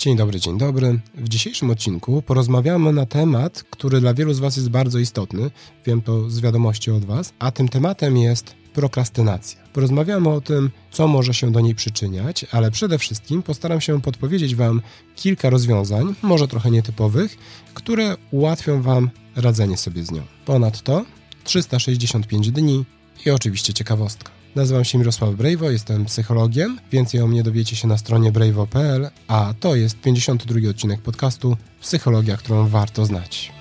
Dzień dobry, dzień dobry. W dzisiejszym odcinku porozmawiamy na temat, który dla wielu z Was jest bardzo istotny. Wiem to z wiadomości od Was, a tym tematem jest prokrastynacja. Porozmawiamy o tym, co może się do niej przyczyniać, ale przede wszystkim postaram się podpowiedzieć Wam kilka rozwiązań, może trochę nietypowych, które ułatwią Wam radzenie sobie z nią. Ponadto 365 dni i oczywiście ciekawostka. Nazywam się Mirosław Brejwo, jestem psychologiem. Więcej o mnie dowiecie się na stronie brejwo.pl, a to jest 52 odcinek podcastu Psychologia, którą warto znać.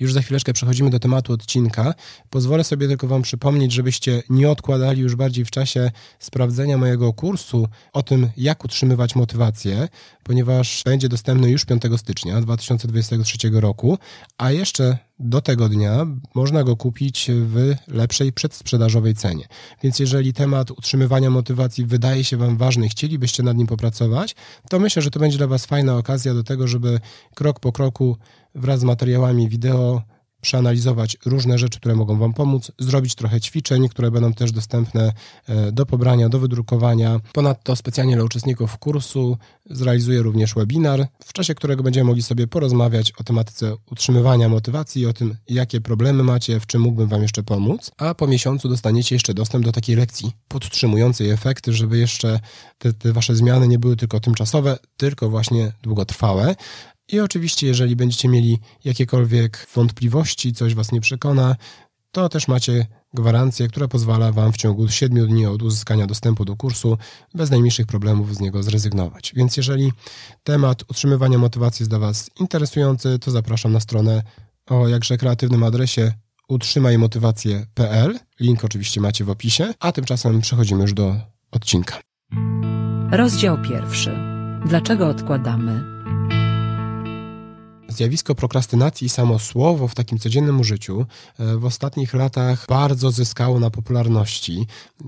Już za chwileczkę przechodzimy do tematu odcinka. Pozwolę sobie tylko Wam przypomnieć, żebyście nie odkładali już bardziej w czasie sprawdzenia mojego kursu o tym, jak utrzymywać motywację, ponieważ będzie dostępny już 5 stycznia 2023 roku, a jeszcze do tego dnia można go kupić w lepszej przedsprzedażowej cenie. Więc jeżeli temat utrzymywania motywacji wydaje się Wam ważny, chcielibyście nad nim popracować, to myślę, że to będzie dla Was fajna okazja do tego, żeby krok po kroku wraz z materiałami wideo przeanalizować różne rzeczy, które mogą Wam pomóc, zrobić trochę ćwiczeń, które będą też dostępne e, do pobrania, do wydrukowania. Ponadto specjalnie dla uczestników kursu zrealizuję również webinar, w czasie którego będziemy mogli sobie porozmawiać o tematyce utrzymywania motywacji o tym, jakie problemy macie, w czym mógłbym Wam jeszcze pomóc. A po miesiącu dostaniecie jeszcze dostęp do takiej lekcji podtrzymującej efekty, żeby jeszcze te, te Wasze zmiany nie były tylko tymczasowe, tylko właśnie długotrwałe. I oczywiście, jeżeli będziecie mieli jakiekolwiek wątpliwości, coś Was nie przekona, to też macie gwarancję, która pozwala Wam w ciągu 7 dni od uzyskania dostępu do kursu bez najmniejszych problemów z niego zrezygnować. Więc jeżeli temat utrzymywania motywacji jest dla Was interesujący, to zapraszam na stronę o jakże kreatywnym adresie utrzymajmotywację.pl. Link oczywiście macie w opisie, a tymczasem przechodzimy już do odcinka. Rozdział pierwszy. Dlaczego odkładamy? Zjawisko prokrastynacji i samo słowo w takim codziennym użyciu e, w ostatnich latach bardzo zyskało na popularności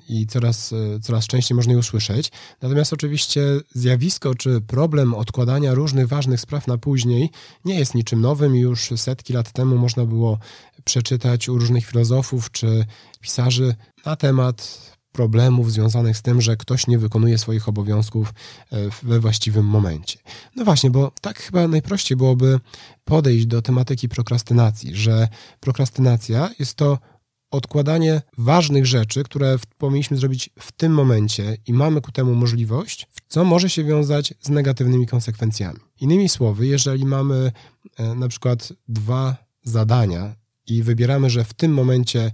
i coraz, e, coraz częściej można je usłyszeć. Natomiast oczywiście zjawisko czy problem odkładania różnych ważnych spraw na później nie jest niczym nowym. Już setki lat temu można było przeczytać u różnych filozofów czy pisarzy na temat problemów związanych z tym, że ktoś nie wykonuje swoich obowiązków e, we właściwym momencie. No właśnie, bo tak chyba najprościej byłoby podejść do tematyki prokrastynacji, że prokrastynacja jest to odkładanie ważnych rzeczy, które powinniśmy zrobić w tym momencie i mamy ku temu możliwość, co może się wiązać z negatywnymi konsekwencjami. Innymi słowy, jeżeli mamy e, na przykład dwa zadania i wybieramy, że w tym momencie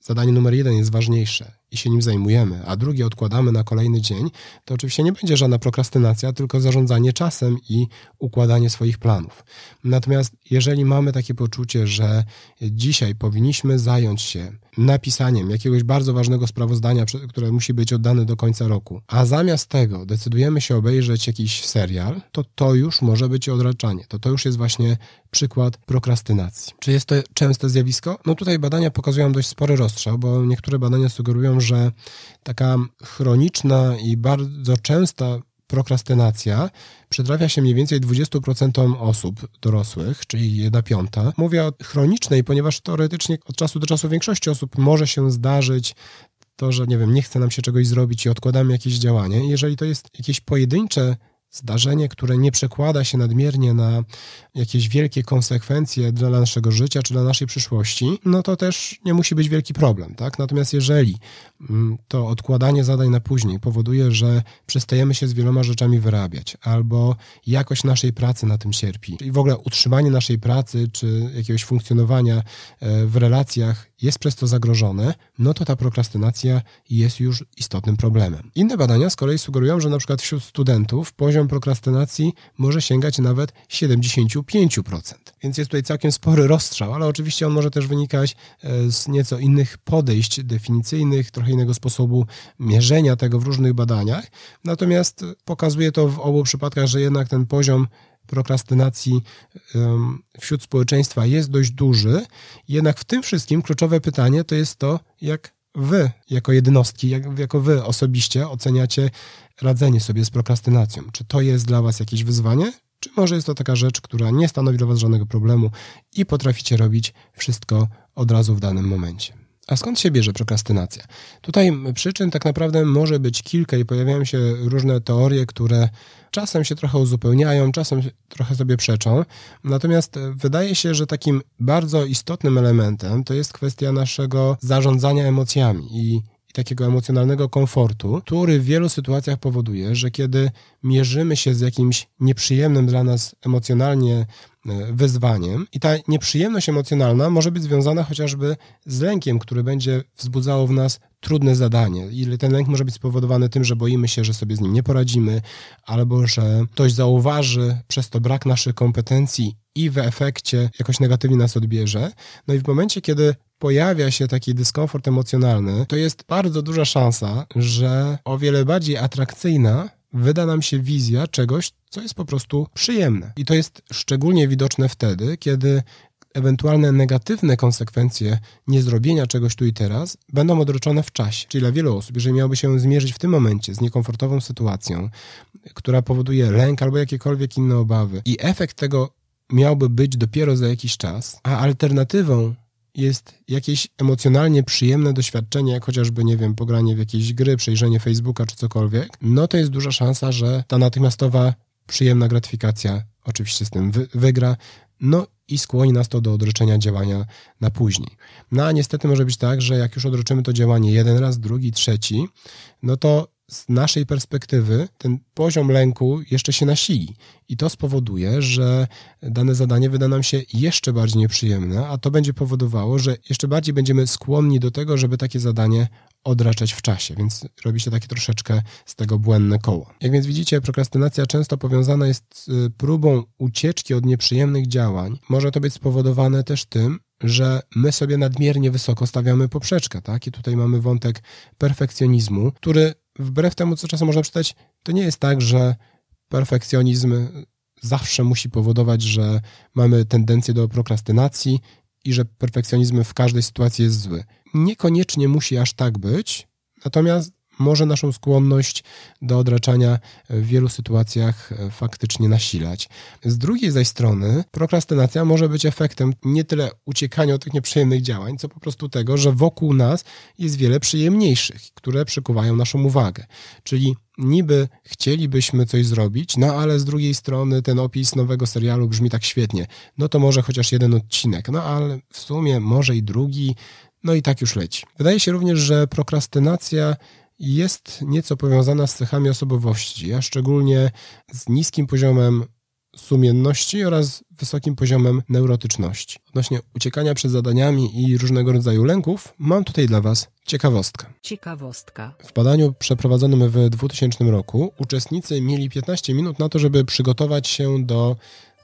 zadanie numer jeden jest ważniejsze i się nim zajmujemy, a drugie odkładamy na kolejny dzień, to oczywiście nie będzie żadna prokrastynacja, tylko zarządzanie czasem i układanie swoich planów. Natomiast jeżeli mamy takie poczucie, że dzisiaj powinniśmy zająć się napisaniem jakiegoś bardzo ważnego sprawozdania, które musi być oddane do końca roku, a zamiast tego decydujemy się obejrzeć jakiś serial, to to już może być odraczanie. To to już jest właśnie przykład prokrastynacji. Czy jest to częste zjawisko? No tutaj badania pokazują dość spory rozstrzał, bo niektóre badania sugerują, że taka chroniczna i bardzo częsta prokrastynacja przytrafia się mniej więcej 20% osób dorosłych, czyli 1 piąta. Mówię o chronicznej, ponieważ teoretycznie od czasu do czasu większości osób może się zdarzyć to, że nie wiem, nie chce nam się czegoś zrobić i odkładamy jakieś działanie. Jeżeli to jest jakieś pojedyncze zdarzenie, które nie przekłada się nadmiernie na jakieś wielkie konsekwencje dla naszego życia czy dla naszej przyszłości, no to też nie musi być wielki problem. Tak? Natomiast jeżeli mm, to odkładanie zadań na później powoduje, że przestajemy się z wieloma rzeczami wyrabiać, albo jakość naszej pracy na tym cierpi, i w ogóle utrzymanie naszej pracy czy jakiegoś funkcjonowania e, w relacjach jest przez to zagrożone, no to ta prokrastynacja jest już istotnym problemem. Inne badania z kolei sugerują, że na przykład wśród studentów poziom prokrastynacji może sięgać nawet 75%. Więc jest tutaj całkiem spory rozstrzał, ale oczywiście on może też wynikać e, z nieco innych podejść definicyjnych, trochę innego sposobu mierzenia tego w różnych badaniach. Natomiast pokazuje to w obu przypadkach, że jednak ten poziom prokrastynacji wśród społeczeństwa jest dość duży. Jednak w tym wszystkim kluczowe pytanie to jest to, jak wy, jako jednostki, jak, jako wy osobiście oceniacie radzenie sobie z prokrastynacją. Czy to jest dla was jakieś wyzwanie, czy może jest to taka rzecz, która nie stanowi dla was żadnego problemu i potraficie robić wszystko od razu w danym momencie. A skąd się bierze prokrastynacja? Tutaj przyczyn tak naprawdę może być kilka i pojawiają się różne teorie, które czasem się trochę uzupełniają, czasem trochę sobie przeczą. Natomiast wydaje się, że takim bardzo istotnym elementem to jest kwestia naszego zarządzania emocjami i takiego emocjonalnego komfortu, który w wielu sytuacjach powoduje, że kiedy mierzymy się z jakimś nieprzyjemnym dla nas emocjonalnie e, wyzwaniem i ta nieprzyjemność emocjonalna może być związana chociażby z lękiem, który będzie wzbudzało w nas trudne zadanie. I ten lęk może być spowodowany tym, że boimy się, że sobie z nim nie poradzimy, albo że ktoś zauważy przez to brak naszych kompetencji i w efekcie jakoś negatywnie nas odbierze. No i w momencie, kiedy pojawia się taki dyskomfort emocjonalny, to jest bardzo duża szansa, że o wiele bardziej atrakcyjna wyda nam się wizja czegoś, co jest po prostu przyjemne. I to jest szczególnie widoczne wtedy, kiedy ewentualne negatywne konsekwencje niezrobienia czegoś tu i teraz będą odroczone w czasie. Czyli dla wielu osób, jeżeli miałby się zmierzyć w tym momencie z niekomfortową sytuacją, która powoduje lęk albo jakiekolwiek inne obawy, i efekt tego miałby być dopiero za jakiś czas, a alternatywą jest jakieś emocjonalnie przyjemne doświadczenie, jak chociażby, nie wiem, pogranie w jakieś gry, przejrzenie Facebooka czy cokolwiek, no to jest duża szansa, że ta natychmiastowa, przyjemna gratyfikacja oczywiście z tym wy wygra, no i skłoni nas to do odroczenia działania na później. No a niestety może być tak, że jak już odroczymy to działanie jeden raz, drugi, trzeci, no to z naszej perspektywy ten poziom lęku jeszcze się nasili i to spowoduje, że dane zadanie wyda nam się jeszcze bardziej nieprzyjemne, a to będzie powodowało, że jeszcze bardziej będziemy skłonni do tego, żeby takie zadanie odraczać w czasie, więc robi się takie troszeczkę z tego błędne koło. Jak więc widzicie, prokrastynacja często powiązana jest z próbą ucieczki od nieprzyjemnych działań. Może to być spowodowane też tym, że my sobie nadmiernie wysoko stawiamy poprzeczkę, tak? I tutaj mamy wątek perfekcjonizmu, który wbrew temu, co czasem można czytać, to nie jest tak, że perfekcjonizm zawsze musi powodować, że mamy tendencję do prokrastynacji i że perfekcjonizm w każdej sytuacji jest zły. Niekoniecznie musi aż tak być, natomiast może naszą skłonność do odraczania w wielu sytuacjach e, faktycznie nasilać. Z drugiej zaś strony, prokrastynacja może być efektem nie tyle uciekania od tych nieprzyjemnych działań, co po prostu tego, że wokół nas jest wiele przyjemniejszych, które przykuwają naszą uwagę. Czyli niby chcielibyśmy coś zrobić, no ale z drugiej strony ten opis nowego serialu brzmi tak świetnie. No to może chociaż jeden odcinek, no ale w sumie może i drugi, no i tak już leci. Wydaje się również, że prokrastynacja jest nieco powiązana z cechami osobowości, a szczególnie z niskim poziomem sumienności oraz wysokim poziomem neurotyczności. Odnośnie uciekania przed zadaniami i różnego rodzaju lęków, mam tutaj dla Was ciekawostkę. Ciekawostka. W badaniu przeprowadzonym w 2000 roku uczestnicy mieli 15 minut na to, żeby przygotować się do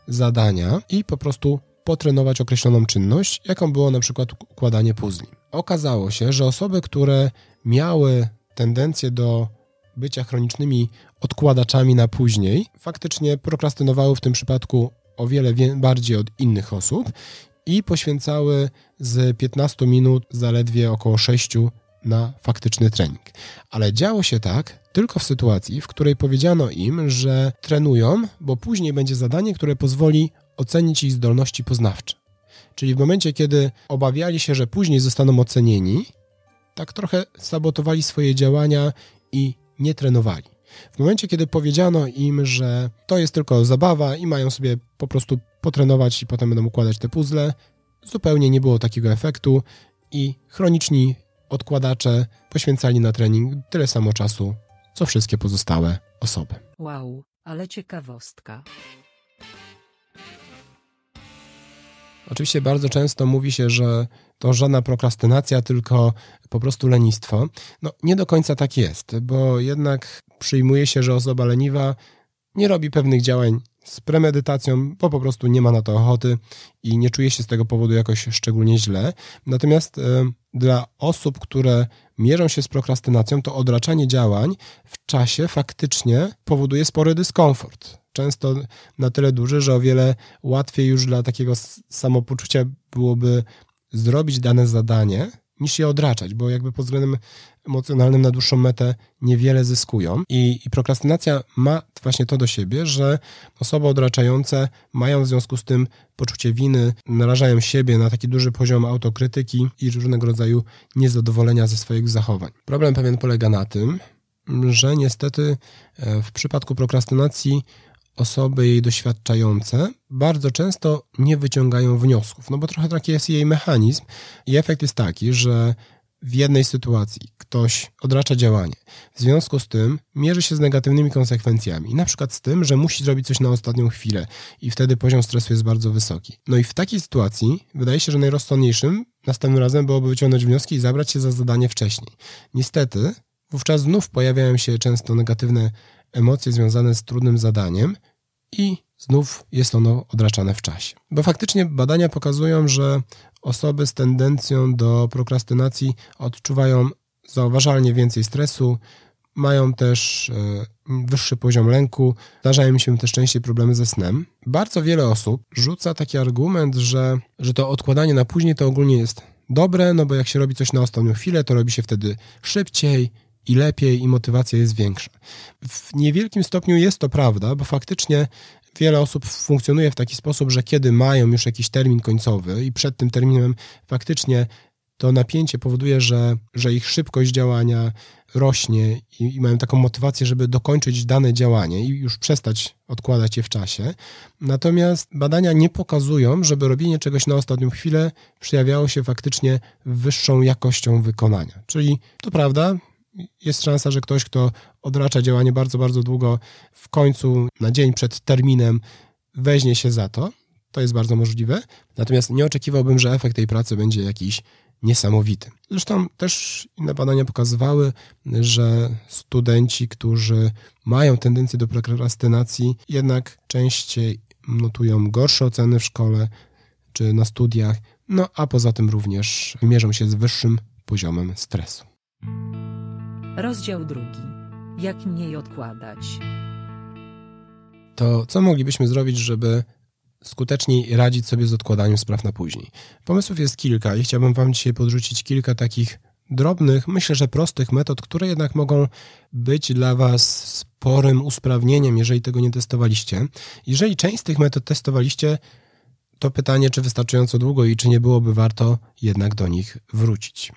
zadania i po prostu potrenować określoną czynność, jaką było na przykład układanie puzli. Okazało się, że osoby, które miały tendencję do bycia chronicznymi odkładaczami na później, faktycznie prokrastynowały w tym przypadku o wiele bardziej od innych osób i poświęcały z 15 minut zaledwie około 6 na faktyczny trening. Ale działo się tak tylko w sytuacji, w której powiedziano im, że trenują, bo później będzie zadanie, które pozwoli ocenić ich zdolności poznawcze. Czyli w momencie, kiedy obawiali się, że później zostaną ocenieni, tak trochę sabotowali swoje działania i nie trenowali. W momencie, kiedy powiedziano im, że to jest tylko zabawa i mają sobie po prostu potrenować i potem będą układać te puzzle, zupełnie nie było takiego efektu i chroniczni odkładacze poświęcali na trening tyle samo czasu, co wszystkie pozostałe osoby. Wow, ale ciekawostka. Oczywiście bardzo często mówi się, że to żadna prokrastynacja, tylko po prostu lenistwo. No nie do końca tak jest, bo jednak przyjmuje się, że osoba leniwa nie robi pewnych działań z premedytacją, bo po prostu nie ma na to ochoty i nie czuje się z tego powodu jakoś szczególnie źle. Natomiast y, dla osób, które mierzą się z prokrastynacją, to odraczanie działań w czasie faktycznie powoduje spory dyskomfort. Często na tyle duży, że o wiele łatwiej już dla takiego samopoczucia byłoby zrobić dane zadanie, niż je odraczać, bo jakby pod względem emocjonalnym na dłuższą metę niewiele zyskują. I, I, prokrastynacja ma właśnie to do siebie, że osoby odraczające mają w związku z tym poczucie winy, narażają siebie na taki duży poziom autokrytyki i różnego rodzaju niezadowolenia ze swoich zachowań. Problem pewien polega na tym, że niestety e, w przypadku prokrastynacji osoby jej doświadczające bardzo często nie wyciągają wniosków, no bo trochę taki jest jej mechanizm i efekt jest taki, że w jednej sytuacji ktoś odracza działanie. W związku z tym mierzy się z negatywnymi konsekwencjami, na przykład z tym, że musi zrobić coś na ostatnią chwilę i wtedy poziom stresu jest bardzo wysoki. No i w takiej sytuacji wydaje się, że najrozsądniejszym następnym razem byłoby wyciągnąć wnioski i zabrać się za zadanie wcześniej. Niestety, wówczas znów pojawiają się często negatywne emocje związane z trudnym zadaniem i znów jest ono odraczane w czasie. Bo faktycznie badania pokazują, że osoby z tendencją do prokrastynacji odczuwają zauważalnie więcej stresu, mają też e, wyższy poziom lęku, zdarzają się też częściej problemy ze snem. Bardzo wiele osób rzuca taki argument, że, że to odkładanie na później to ogólnie jest dobre, no bo jak się robi coś na ostatnią chwilę, to robi się wtedy szybciej i lepiej i motywacja jest większa. W niewielkim stopniu jest to prawda, bo faktycznie wiele osób funkcjonuje w taki sposób, że kiedy mają już jakiś termin końcowy i przed tym terminem faktycznie to napięcie powoduje, że, że ich szybkość działania rośnie i, i, mają taką motywację, żeby dokończyć dane działanie i już przestać odkładać je w czasie. Natomiast badania nie pokazują, żeby robienie czegoś na ostatnią chwilę przejawiało się faktycznie wyższą jakością wykonania. Czyli to prawda, jest szansa, że ktoś, kto odracza działanie bardzo, bardzo długo, w końcu na dzień przed terminem weźmie się za to. To jest bardzo możliwe. Natomiast nie oczekiwałbym, że efekt tej pracy będzie jakiś niesamowity. Zresztą też inne badania pokazywały, że studenci, którzy mają tendencję do prokrastynacji, jednak częściej notują gorsze oceny w szkole czy na studiach, no a poza tym również mierzą się z wyższym poziomem stresu. Rozdział drugi. Jak mniej odkładać? To co moglibyśmy zrobić, żeby skuteczniej radzić sobie z odkładaniem spraw na później? Pomysłów jest kilka i chciałbym Wam dzisiaj podrzucić kilka takich drobnych, myślę, że prostych metod, które jednak mogą być dla Was sporym usprawnieniem, jeżeli tego nie testowaliście. Jeżeli część z tych metod testowaliście, to pytanie, czy wystarczająco długo i czy nie byłoby warto jednak do nich wrócić.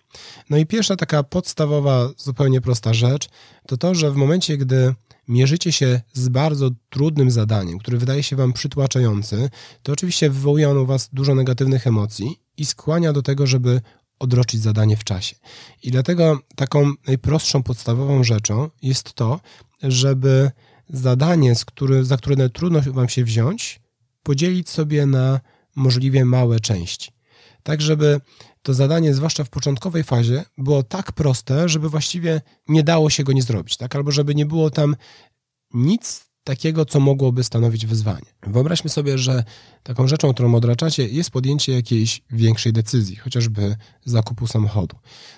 No i pierwsza taka podstawowa, zupełnie prosta rzecz, to to, że w momencie, gdy mierzycie się z bardzo trudnym zadaniem, który wydaje się wam przytłaczający, to oczywiście wywołuje on u was dużo negatywnych emocji i skłania do tego, żeby odroczyć zadanie w czasie. I dlatego taką najprostszą, podstawową rzeczą jest to, żeby zadanie, z który, za które trudno wam się wziąć, podzielić sobie na możliwie małe części. Tak, żeby to zadanie, zwłaszcza w początkowej fazie, było tak proste, żeby właściwie nie dało się go nie zrobić, tak? Albo żeby nie było tam nic takiego, co mogłoby stanowić wyzwanie. Wyobraźmy sobie, że taką rzeczą, którą odraczacie, jest podjęcie jakiejś większej decyzji, chociażby zakupu samochodu.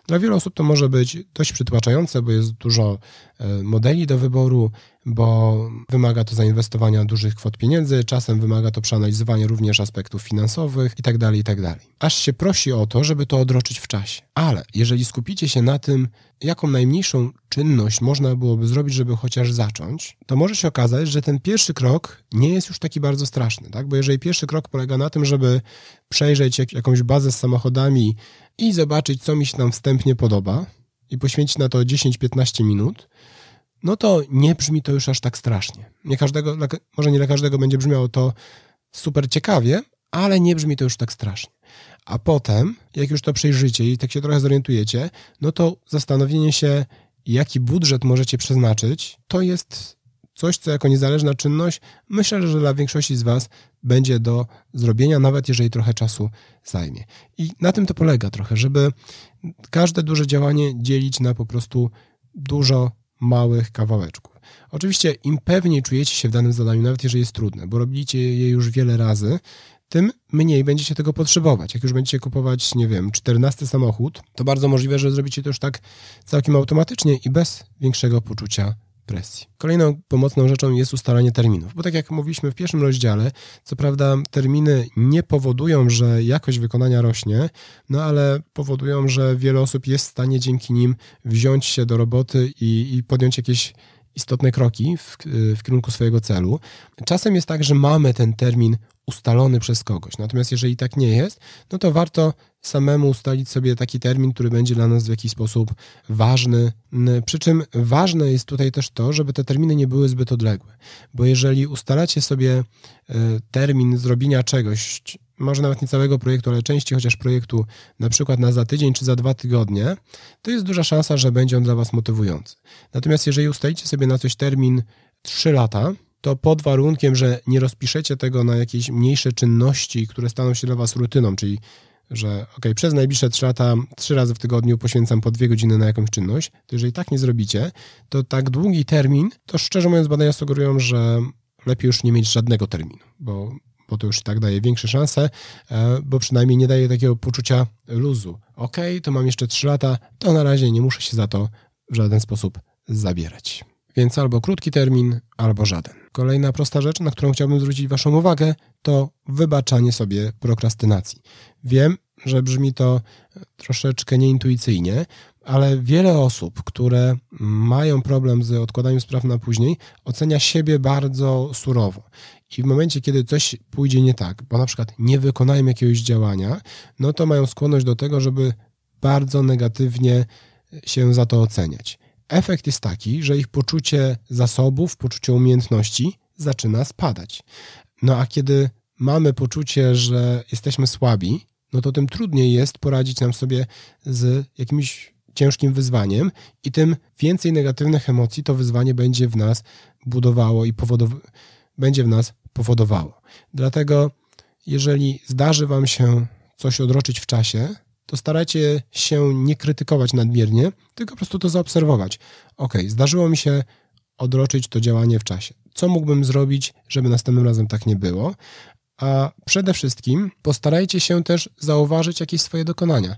Dla wielu osób to może być dość przytłaczające, bo jest dużo e, modeli do wyboru, bo wymaga to zainwestowania dużych kwot pieniędzy, czasem wymaga to przeanalizowania również aspektów finansowych itd., tak itd. Tak Aż się prosi o to, żeby to odroczyć w czasie. Ale jeżeli skupicie się na tym, jaką najmniejszą czynność można byłoby zrobić, żeby chociaż zacząć, to może się okazać, że ten pierwszy krok nie jest już taki bardzo straszny, tak? Bo jeżeli pierwszy krok polega na tym, żeby przejrzeć jak, jakąś bazę z samochodami i zobaczyć, co mi się tam wstępnie podoba i poświęcić na to 10-15 minut, no to nie brzmi to już aż tak strasznie. Nie każdego, może nie dla każdego będzie brzmiało to super ciekawie, ale nie brzmi to już tak strasznie. A potem, jak już to przejrzycie i tak się trochę zorientujecie, no to zastanowienie się, jaki budżet możecie przeznaczyć, to jest coś, co jako niezależna czynność, myślę, że dla większości z Was będzie do zrobienia, nawet jeżeli trochę czasu zajmie. I na tym to polega trochę, żeby każde duże działanie dzielić na po prostu dużo małych kawałeczków. Oczywiście im pewniej czujecie się w danym zadaniu, nawet jeżeli jest trudne, bo robicie je już wiele razy, tym mniej będziecie tego potrzebować. Jak już będziecie kupować, nie wiem, 14 samochód, to bardzo możliwe, że zrobicie to już tak całkiem automatycznie i bez większego poczucia presji. Kolejną pomocną rzeczą jest ustalanie terminów, bo tak jak mówiliśmy w pierwszym rozdziale, co prawda terminy nie powodują, że jakość wykonania rośnie, no ale powodują, że wiele osób jest w stanie dzięki nim wziąć się do roboty i, i podjąć jakieś istotne kroki w, w kierunku swojego celu. Czasem jest tak, że mamy ten termin ustalony przez kogoś. Natomiast jeżeli tak nie jest, no to warto samemu ustalić sobie taki termin, który będzie dla nas w jakiś sposób ważny. Przy czym ważne jest tutaj też to, żeby te terminy nie były zbyt odległe. Bo jeżeli ustalacie sobie e, termin zrobienia czegoś, może nawet nie całego projektu, ale części chociaż projektu, na przykład na za tydzień czy za dwa tygodnie, to jest duża szansa, że będzie on dla Was motywujący. Natomiast jeżeli ustalicie sobie na coś termin 3 lata, to pod warunkiem, że nie rozpiszecie tego na jakieś mniejsze czynności, które staną się dla Was rutyną, czyli że ok, przez najbliższe 3 lata, 3 razy w tygodniu poświęcam po 2 godziny na jakąś czynność, to jeżeli tak nie zrobicie, to tak długi termin, to szczerze mówiąc badania sugerują, że lepiej już nie mieć żadnego terminu, bo, bo to już tak daje większe szanse, e, bo przynajmniej nie daje takiego poczucia luzu. Ok, to mam jeszcze 3 lata, to na razie nie muszę się za to w żaden sposób zabierać. Więc albo krótki termin, albo żaden. Kolejna prosta rzecz, na którą chciałbym zwrócić Waszą uwagę, to wybaczanie sobie prokrastynacji. Wiem, że brzmi to troszeczkę nieintuicyjnie, ale wiele osób, które mają problem z odkładaniem spraw na później, ocenia siebie bardzo surowo. I w momencie, kiedy coś pójdzie nie tak, bo na przykład nie wykonają jakiegoś działania, no to mają skłonność do tego, żeby bardzo negatywnie się za to oceniać efekt jest taki, że ich poczucie zasobów, poczucie umiejętności zaczyna spadać. No a kiedy mamy poczucie, że jesteśmy słabi, no to tym trudniej jest poradzić nam sobie z jakimś ciężkim wyzwaniem i tym więcej negatywnych emocji to wyzwanie będzie w nas budowało i powodow- będzie w nas powodowało. Dlatego jeżeli zdarzy wam się coś odroczyć w czasie, to starajcie się nie krytykować nadmiernie, tylko po prostu to zaobserwować. Ok, zdarzyło mi się odroczyć to działanie w czasie. Co mógłbym zrobić, żeby następnym razem tak nie było? A przede wszystkim postarajcie się też zauważyć jakieś swoje dokonania.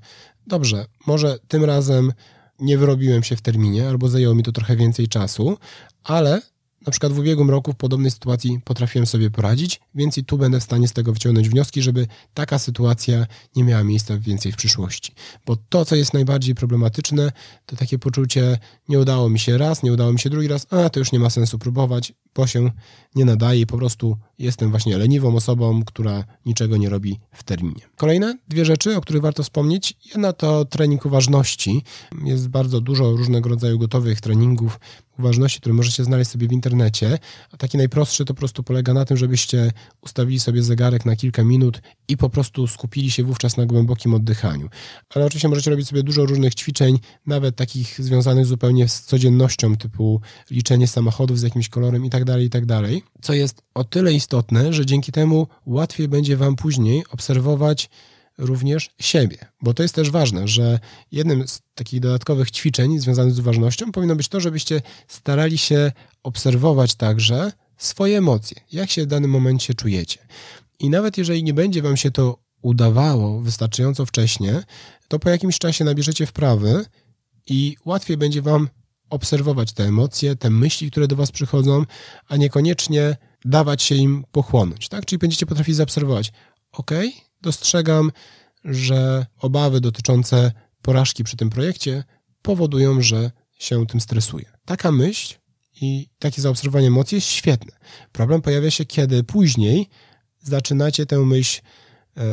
Dobrze, może tym razem nie wyrobiłem się w terminie, albo zajęło mi to trochę więcej czasu, ale na przykład w ubiegłym roku w podobnej sytuacji potrafiłem sobie poradzić, więc i tu będę w stanie z tego wyciągnąć wnioski, żeby taka sytuacja nie miała miejsca więcej w przyszłości. Bo to, co jest najbardziej problematyczne, to takie poczucie, nie udało mi się raz, nie udało mi się drugi raz, a to już nie ma sensu próbować, bo się nie nadaje, po prostu jestem właśnie leniwą osobą, która niczego nie robi w terminie. Kolejne dwie rzeczy, o których warto wspomnieć. Jedna to trening uważności. Jest bardzo dużo różnego rodzaju gotowych treningów uważności, które możecie znaleźć sobie w internecie. A taki najprostszy to po prostu polega na tym, żebyście ustawili sobie zegarek na kilka minut i po prostu skupili się wówczas na głębokim oddychaniu. Ale oczywiście możecie robić sobie dużo różnych ćwiczeń, nawet takich związanych zupełnie z codziennością, typu liczenie samochodów z jakimś kolorem i tak dalej, i tak dalej. Co jest o tyle istotne, że dzięki temu łatwiej będzie Wam później obserwować również siebie. Bo to jest też ważne, że jednym z takich dodatkowych ćwiczeń związanych z uważnością powinno być to, żebyście starali się obserwować także swoje emocje, jak się w danym momencie czujecie. I nawet jeżeli nie będzie Wam się to udawało wystarczająco wcześnie, to po jakimś czasie nabierzecie wprawy i łatwiej będzie Wam obserwować te emocje, te myśli, które do Was przychodzą, a niekoniecznie dawać się im pochłonąć. Tak? Czyli będziecie potrafili zaobserwować, ok, dostrzegam, że obawy dotyczące porażki przy tym projekcie powodują, że się tym stresuję. Taka myśl i takie zaobserwowanie emocji jest świetne. Problem pojawia się, kiedy później zaczynacie tę myśl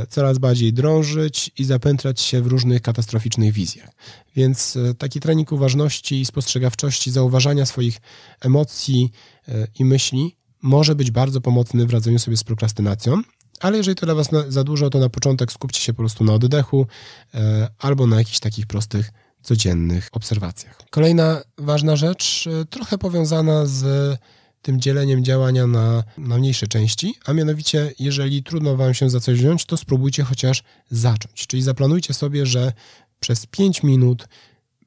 coraz bardziej drążyć i zapętlać się w różnych katastroficznych wizjach. Więc e, taki trening uważności i spostrzegawczości, zauważania swoich emocji e, i myśli może być bardzo pomocny w radzeniu sobie z prokrastynacją, ale jeżeli to dla Was za dużo, to na początek skupcie się po prostu na oddechu e, albo na jakichś takich prostych, codziennych obserwacjach. Kolejna ważna rzecz, e, trochę powiązana z tym dzieleniem działania na, na mniejsze części, a mianowicie, jeżeli trudno Wam się za coś wziąć, to spróbujcie chociaż zacząć. Czyli zaplanujcie sobie, że przez 5 minut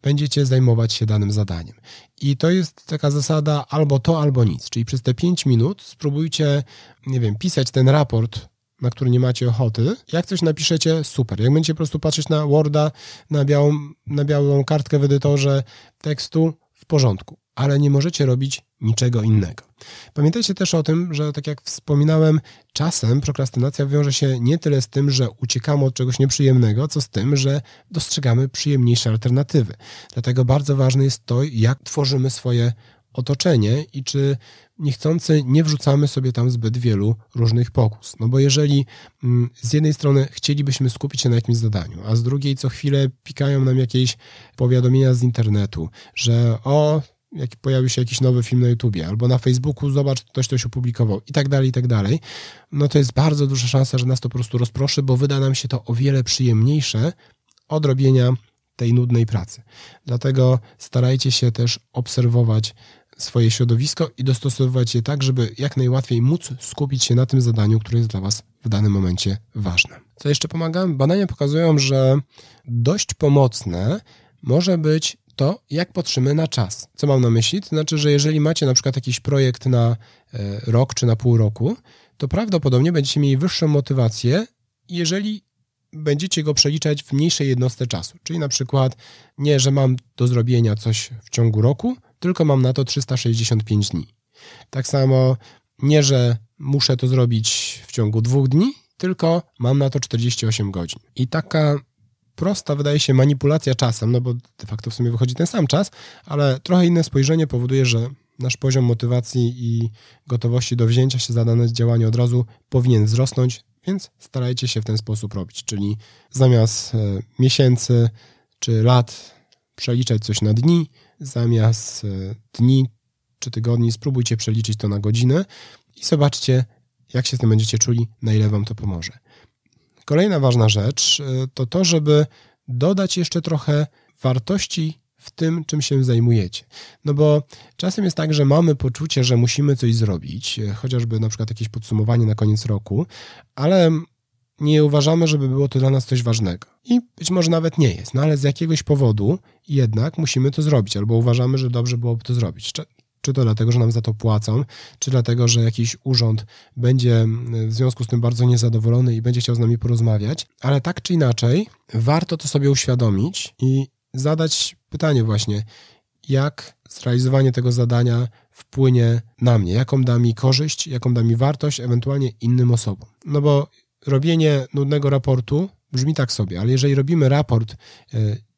będziecie zajmować się danym zadaniem. I to jest taka zasada albo to, albo nic. Czyli przez te 5 minut spróbujcie, nie wiem, pisać ten raport na który nie macie ochoty. Jak coś napiszecie, super. Jak będziecie po prostu patrzeć na Worda, na białą, na białą kartkę w edytorze tekstu, w porządku. Ale nie możecie robić niczego innego. Pamiętajcie też o tym, że tak jak wspominałem, czasem prokrastynacja wiąże się nie tyle z tym, że uciekamy od czegoś nieprzyjemnego, co z tym, że dostrzegamy przyjemniejsze alternatywy. Dlatego bardzo ważne jest to, jak tworzymy swoje otoczenie i czy niechcący nie wrzucamy sobie tam zbyt wielu różnych pokus. No bo jeżeli mm, z jednej strony chcielibyśmy skupić się na jakimś zadaniu, a z drugiej co chwilę pikają nam jakieś powiadomienia z internetu, że o, jak pojawił się jakiś nowy film na YouTubie, albo na Facebooku, zobacz, ktoś coś opublikował i tak dalej, i tak dalej, no to jest bardzo duża szansa, że nas to po prostu rozproszy, bo wyda nam się to o wiele przyjemniejsze od robienia tej nudnej pracy. Dlatego starajcie się też obserwować swoje środowisko i dostosowywać je tak, żeby jak najłatwiej móc skupić się na tym zadaniu, które jest dla Was w danym momencie ważne. Co jeszcze pomaga? Badania pokazują, że dość pomocne może być to, jak patrzymy na czas. Co mam na myśli? To znaczy, że jeżeli macie na przykład jakiś projekt na e, rok czy na pół roku, to prawdopodobnie będziecie mieli wyższą motywację, jeżeli będziecie go przeliczać w mniejszej jednostce czasu. Czyli na przykład nie, że mam do zrobienia coś w ciągu roku, tylko mam na to 365 dni. Tak samo nie, że muszę to zrobić w ciągu dwóch dni, tylko mam na to 48 godzin. I taka prosta wydaje się manipulacja czasem, no bo de facto w sumie wychodzi ten sam czas, ale trochę inne spojrzenie powoduje, że nasz poziom motywacji i gotowości do wzięcia się za dane działanie od razu powinien wzrosnąć, więc starajcie się w ten sposób robić, czyli zamiast e, miesięcy czy lat przeliczać coś na dni, zamiast e, dni czy tygodni spróbujcie przeliczyć to na godziny i zobaczcie, jak się z tym będziecie czuli, na ile wam to pomoże. Kolejna ważna rzecz e, to to, żeby dodać jeszcze trochę wartości w tym, czym się zajmujecie. No bo czasem jest tak, że mamy poczucie, że musimy coś zrobić, e, chociażby na przykład jakieś podsumowanie na koniec roku, ale nie uważamy, żeby było to dla nas coś ważnego. I być może nawet nie jest, no ale z jakiegoś powodu jednak musimy to zrobić, albo uważamy, że dobrze byłoby to zrobić. Czy to dlatego, że nam za to płacą, czy dlatego, że jakiś urząd będzie w związku z tym bardzo niezadowolony i będzie chciał z nami porozmawiać, ale tak czy inaczej, warto to sobie uświadomić i zadać pytanie właśnie, jak zrealizowanie tego zadania wpłynie na mnie, jaką da mi korzyść, jaką da mi wartość, ewentualnie innym osobom. No bo robienie nudnego raportu brzmi tak sobie, ale jeżeli robimy raport, e,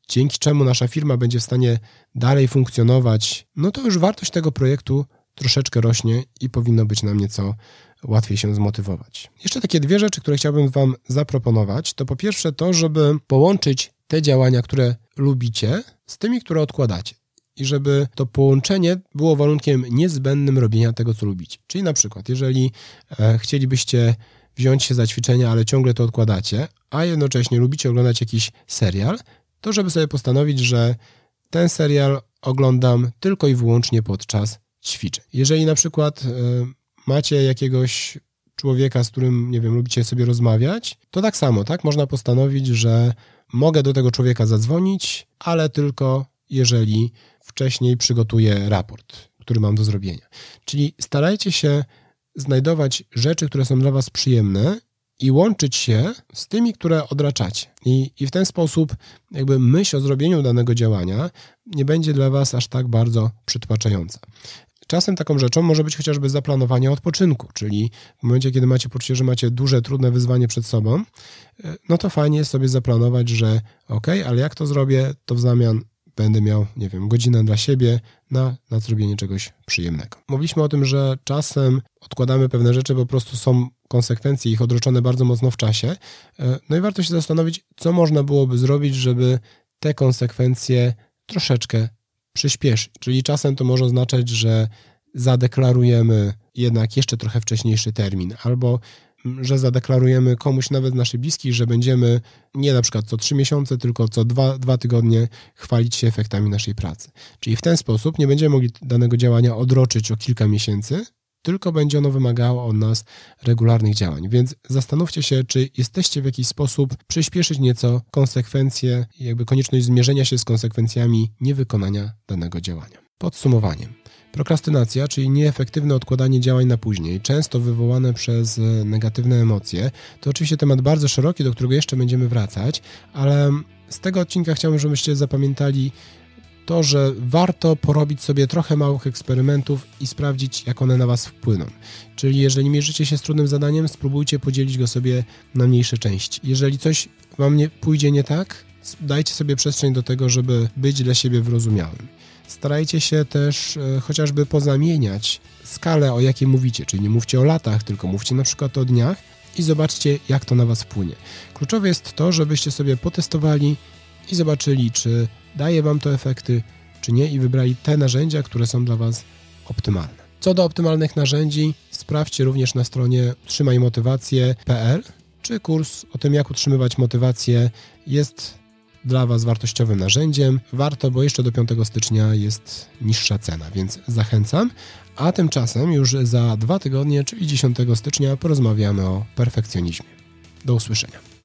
dzięki czemu nasza firma będzie w stanie dalej funkcjonować, no to już wartość tego projektu troszeczkę rośnie i powinno być nam nieco łatwiej się zmotywować. Jeszcze takie dwie rzeczy, które chciałbym Wam zaproponować, to po pierwsze to, żeby połączyć te działania, które lubicie, z tymi, które odkładacie. I żeby to połączenie było warunkiem niezbędnym robienia tego, co lubicie. Czyli na przykład, jeżeli e, chcielibyście wziąć się za ćwiczenia, ale ciągle to odkładacie, a jednocześnie lubicie oglądać jakiś serial, to żeby sobie postanowić, że ten serial oglądam tylko i wyłącznie podczas ćwiczeń. Jeżeli na przykład y, macie jakiegoś człowieka, z którym, nie wiem, lubicie sobie rozmawiać, to tak samo, tak? Można postanowić, że mogę do tego człowieka zadzwonić, ale tylko jeżeli wcześniej przygotuję raport, który mam do zrobienia. Czyli starajcie się znajdować rzeczy, które są dla Was przyjemne i łączyć się z tymi, które odraczacie. I, I w ten sposób jakby myśl o zrobieniu danego działania nie będzie dla Was aż tak bardzo przytłaczająca. Czasem taką rzeczą może być chociażby zaplanowanie odpoczynku, czyli w momencie, kiedy macie poczucie, że macie duże, trudne wyzwanie przed sobą, no to fajnie jest sobie zaplanować, że ok, ale jak to zrobię, to w zamian będę miał, nie wiem, godzinę dla siebie na, na zrobienie czegoś przyjemnego. Mówiliśmy o tym, że czasem odkładamy pewne rzeczy, po prostu są konsekwencje ich odroczone bardzo mocno w czasie. E, no i warto się zastanowić, co można byłoby zrobić, żeby te konsekwencje troszeczkę przyspieszyć. Czyli czasem to może oznaczać, że zadeklarujemy jednak jeszcze trochę wcześniejszy termin, albo że zadeklarujemy komuś nawet naszych bliskich, że będziemy nie na przykład co trzy miesiące, tylko co dwa, dwa tygodnie chwalić się efektami naszej pracy. Czyli w ten sposób nie będziemy mogli danego działania odroczyć o kilka miesięcy, tylko będzie ono wymagało od nas regularnych działań. Więc zastanówcie się, czy jesteście w jakiś sposób przyspieszyć nieco konsekwencje, jakby konieczność zmierzenia się z konsekwencjami niewykonania danego działania. Podsumowaniem. Prokrastynacja, czyli nieefektywne odkładanie działań na później, często wywołane przez e, negatywne emocje, to oczywiście temat bardzo szeroki, do którego jeszcze będziemy wracać, ale z tego odcinka chciałbym, żebyście zapamiętali to, że warto porobić sobie trochę małych eksperymentów i sprawdzić, jak one na Was wpłyną. Czyli jeżeli mierzycie się z trudnym zadaniem, spróbujcie podzielić go sobie na mniejsze części. Jeżeli coś Wam nie pójdzie nie tak, dajcie sobie przestrzeń do tego, żeby być dla siebie wyrozumiałym. Starajcie się też e, chociażby pozamieniać skalę, o jakiej mówicie, czyli nie mówcie o latach, tylko mówcie na przykład o dniach i zobaczcie, jak to na Was wpłynie. Kluczowe jest to, żebyście sobie potestowali i zobaczyli, czy daje Wam to efekty, czy nie, i wybrali te narzędzia, które są dla Was optymalne. Co do optymalnych narzędzi, sprawdźcie również na stronie utrzymajmotywację.pl, czy kurs o tym, jak utrzymywać motywację jest dla Was wartościowym narzędziem. Warto, bo jeszcze do 5 stycznia jest niższa cena, więc zachęcam. A tymczasem już za dwa tygodnie, czyli 10 stycznia, porozmawiamy o perfekcjonizmie. Do usłyszenia.